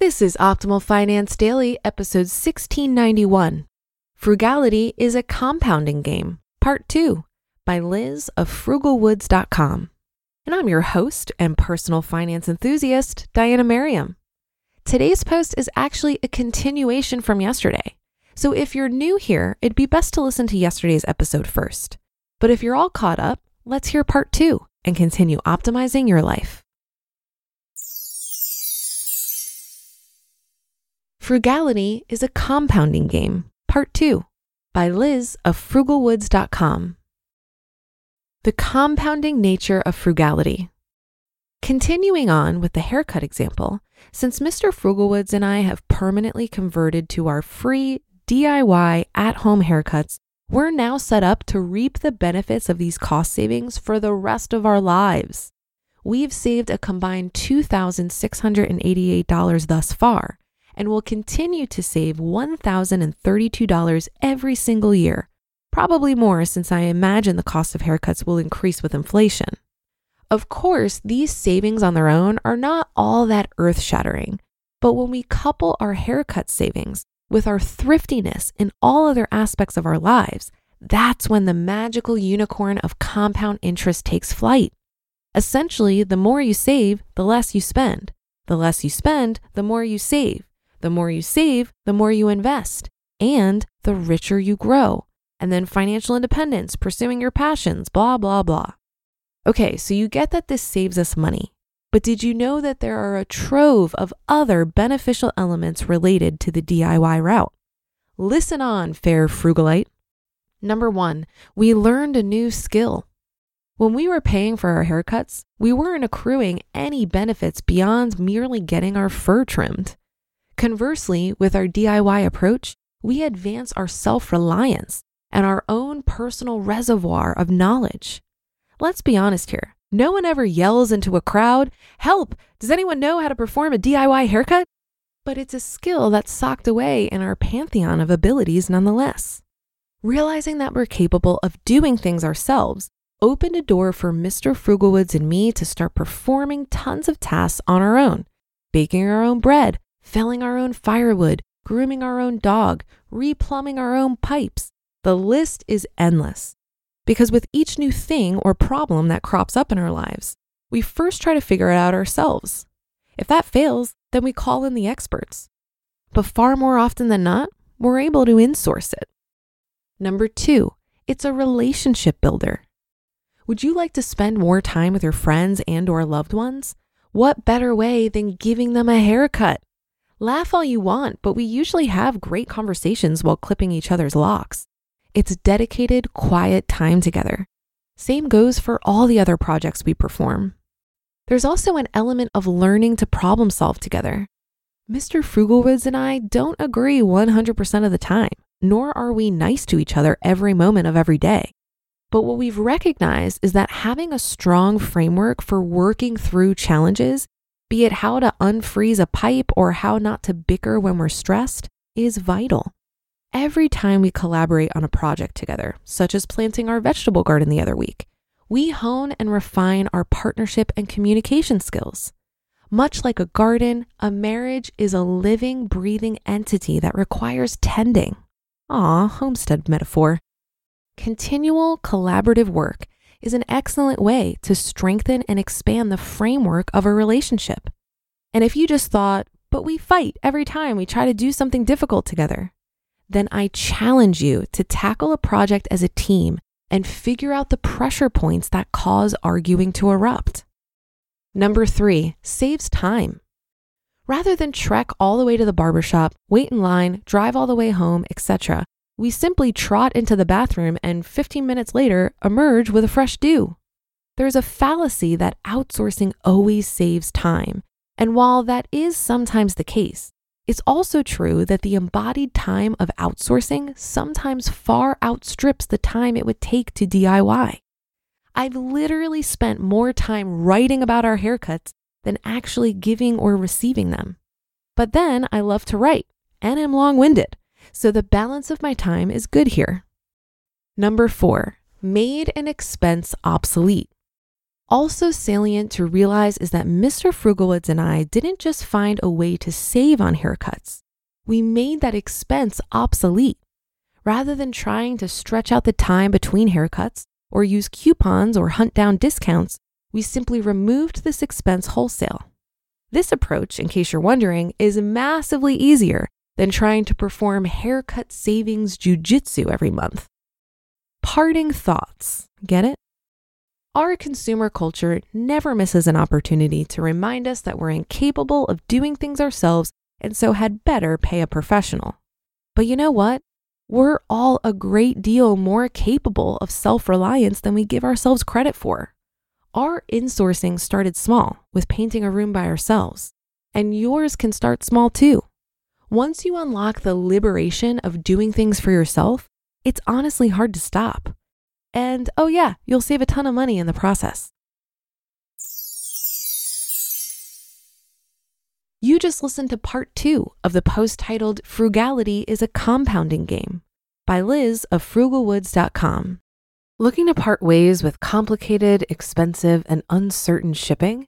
This is Optimal Finance Daily, episode 1691. Frugality is a compounding game, part two, by Liz of frugalwoods.com. And I'm your host and personal finance enthusiast, Diania Merriam. Today's post is actually a continuation from yesterday. So if you're new here, it'd be best to listen to yesterday's episode first. But if you're all caught up, let's hear part two and continue optimizing your life. Frugality is a compounding game, part two, by Liz of frugalwoods.com. The compounding nature of frugality. Continuing on with the haircut example, since Mr. Frugalwoods and I have permanently converted to our free DIY at home haircuts, we're now set up to reap the benefits of these cost savings for the rest of our lives. We've saved a combined $2,688 thus far and will continue to save $1,032 every single year, probably more since I imagine the cost of haircuts will increase with inflation. Of course, these savings on their own are not all that earth shattering, but when we couple our haircut savings with our thriftiness in all other aspects of our lives, that's when the magical unicorn of compound interest takes flight. Essentially, the more you save, the less you spend. The less you spend, the more you save. The more you save, the more you invest, and the richer you grow. And then financial independence, pursuing your passions, blah, blah, blah. Okay, so you get that this saves us money. But did you know that there are a trove of other beneficial elements related to the DIY route? Listen on, fair frugalite. Number one, we learned a new skill. When we were paying for our haircuts, we weren't accruing any benefits beyond merely getting our fur trimmed. Conversely, with our DIY approach, we advance our self reliance and our own personal reservoir of knowledge. Let's be honest here. No one ever yells into a crowd, Help! Does anyone know how to perform a DIY haircut? But it's a skill that's socked away in our pantheon of abilities nonetheless. Realizing that we're capable of doing things ourselves opened a door for Mr. Frugalwoods and me to start performing tons of tasks on our own, baking our own bread, felling our own firewood, grooming our own dog, replumbing our own pipes. The list is endless. Because with each new thing or problem that crops up in our lives, we first try to figure it out ourselves. If that fails, then we call in the experts. But far more often than not, we're able to insource it. Number two, it's a relationship builder. Would you like to spend more time with your friends and or loved ones? What better way than giving them a haircut? Laugh all you want, but we usually have great conversations while clipping each other's locks. It's dedicated, quiet time together. Same goes for all the other projects we perform. There's also an element of learning to problem solve together. Mr. Frugalwoods and I don't agree 100% of the time, nor are we nice to each other every moment of every day. But what we've recognized is that having a strong framework for working through challenges be it how to unfreeze a pipe or how not to bicker when we're stressed, is vital. Every time we collaborate on a project together, such as planting our vegetable garden the other week, we hone and refine our partnership and communication skills. Much like a garden, a marriage is a living, breathing entity that requires tending. Aw, homestead metaphor. Continual collaborative work is an excellent way to strengthen and expand the framework of a relationship. And if you just thought, but we fight every time we try to do something difficult together, then I challenge you to tackle a project as a team and figure out the pressure points that cause arguing to erupt. Number three, saves time. Rather than trek all the way to the barbershop, wait in line, drive all the way home, etc., we simply trot into the bathroom and 15 minutes later emerge with a fresh do. There's a fallacy that outsourcing always saves time. And while that is sometimes the case, it's also true that the embodied time of outsourcing sometimes far outstrips the time it would take to DIY. I've literally spent more time writing about our haircuts than actually giving or receiving them. But then I love to write and am long winded, so the balance of my time is good here. Number four, made an expense obsolete. Also salient to realize is that Mr. Frugalwoods and I didn't just find a way to save on haircuts, we made that expense obsolete. Rather than trying to stretch out the time between haircuts or use coupons or hunt down discounts, we simply removed this expense wholesale. This approach, in case you're wondering, is massively easier than trying to perform haircut savings jujitsu every month. Parting thoughts. Get it? Our consumer culture never misses an opportunity to remind us that we're incapable of doing things ourselves and so had better pay a professional. But you know what? We're all a great deal more capable of self reliance than we give ourselves credit for. Our insourcing started small with painting a room by ourselves, and yours can start small too. Once you unlock the liberation of doing things for yourself, it's honestly hard to stop. And oh, yeah, you'll save a ton of money in the process. You just listened to part two of the post titled Frugality is a Compounding Game by Liz of frugalwoods.com. Looking to part ways with complicated, expensive, and uncertain shipping?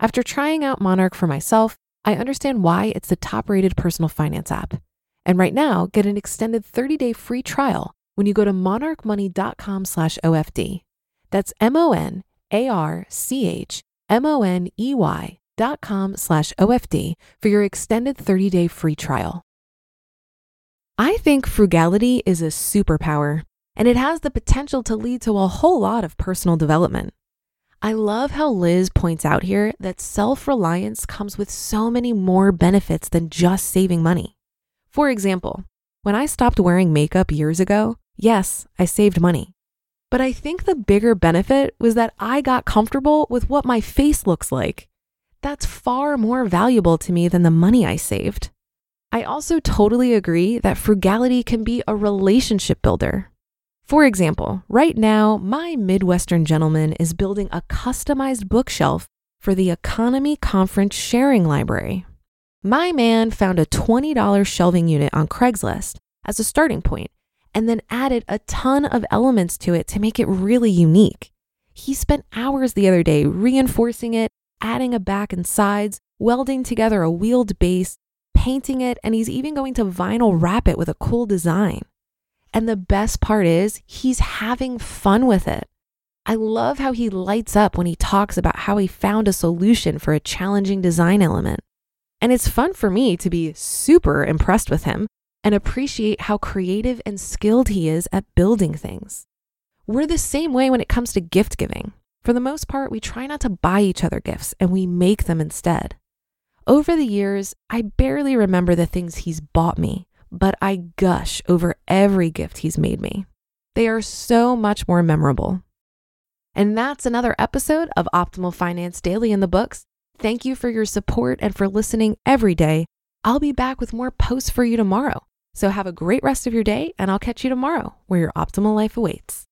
After trying out Monarch for myself, I understand why it's the top-rated personal finance app. And right now, get an extended 30-day free trial when you go to monarchmoney.com slash OFD. That's M O N A R C H M O N E Y dot com slash OFD for your extended 30 day free trial. I think frugality is a superpower and it has the potential to lead to a whole lot of personal development. I love how Liz points out here that self reliance comes with so many more benefits than just saving money. For example, when I stopped wearing makeup years ago, yes, I saved money. But I think the bigger benefit was that I got comfortable with what my face looks like. That's far more valuable to me than the money I saved. I also totally agree that frugality can be a relationship builder. For example, right now, my Midwestern gentleman is building a customized bookshelf for the EconoMe Conference Sharing Library. My man found a $20 shelving unit on Craigslist as a starting point and then added a ton of elements to it to make it really unique. He spent hours the other day reinforcing it, adding a back and sides, welding together a wheeled base, painting it, and he's even going to vinyl wrap it with a cool design. And the best part is, he's having fun with it. I love how he lights up when he talks about how he found a solution for a challenging design element. And it's fun for me to be super impressed with him and appreciate how creative and skilled he is at building things. We're the same way when it comes to gift giving. For the most part, we try not to buy each other gifts and we make them instead. Over the years, I barely remember the things he's bought me, but I gush over every gift he's made me. They are so much more memorable. And that's another episode of Optimal Finance Daily in the books. Thank you for your support and for listening every day. I'll be back with more posts for you tomorrow. So have a great rest of your day, and I'll catch you tomorrow where your optimal life awaits.